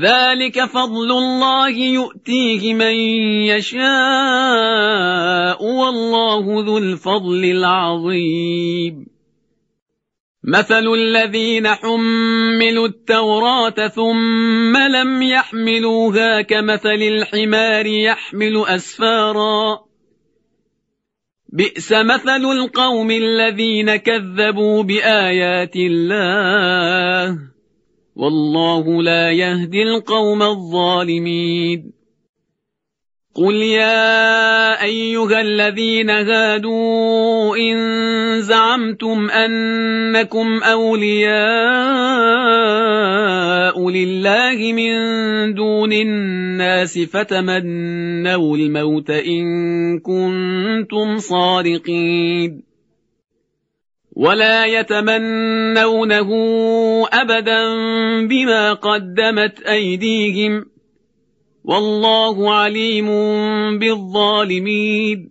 ذلك فضل الله يؤتيه من يشاء والله ذو الفضل العظيم. مثل الذين حملوا التوراة ثم لم يحملوها كمثل الحمار يحمل أسفارا. بئس مثل القوم الذين كذبوا بآيات الله. والله لا يهدي القوم الظالمين. قل يا أيها الذين هادوا إن زعمتم أنكم أولياء لله من دون الناس فتمنوا الموت إن كنتم صادقين. ولا يتمنونه ابدا بما قدمت ايديهم والله عليم بالظالمين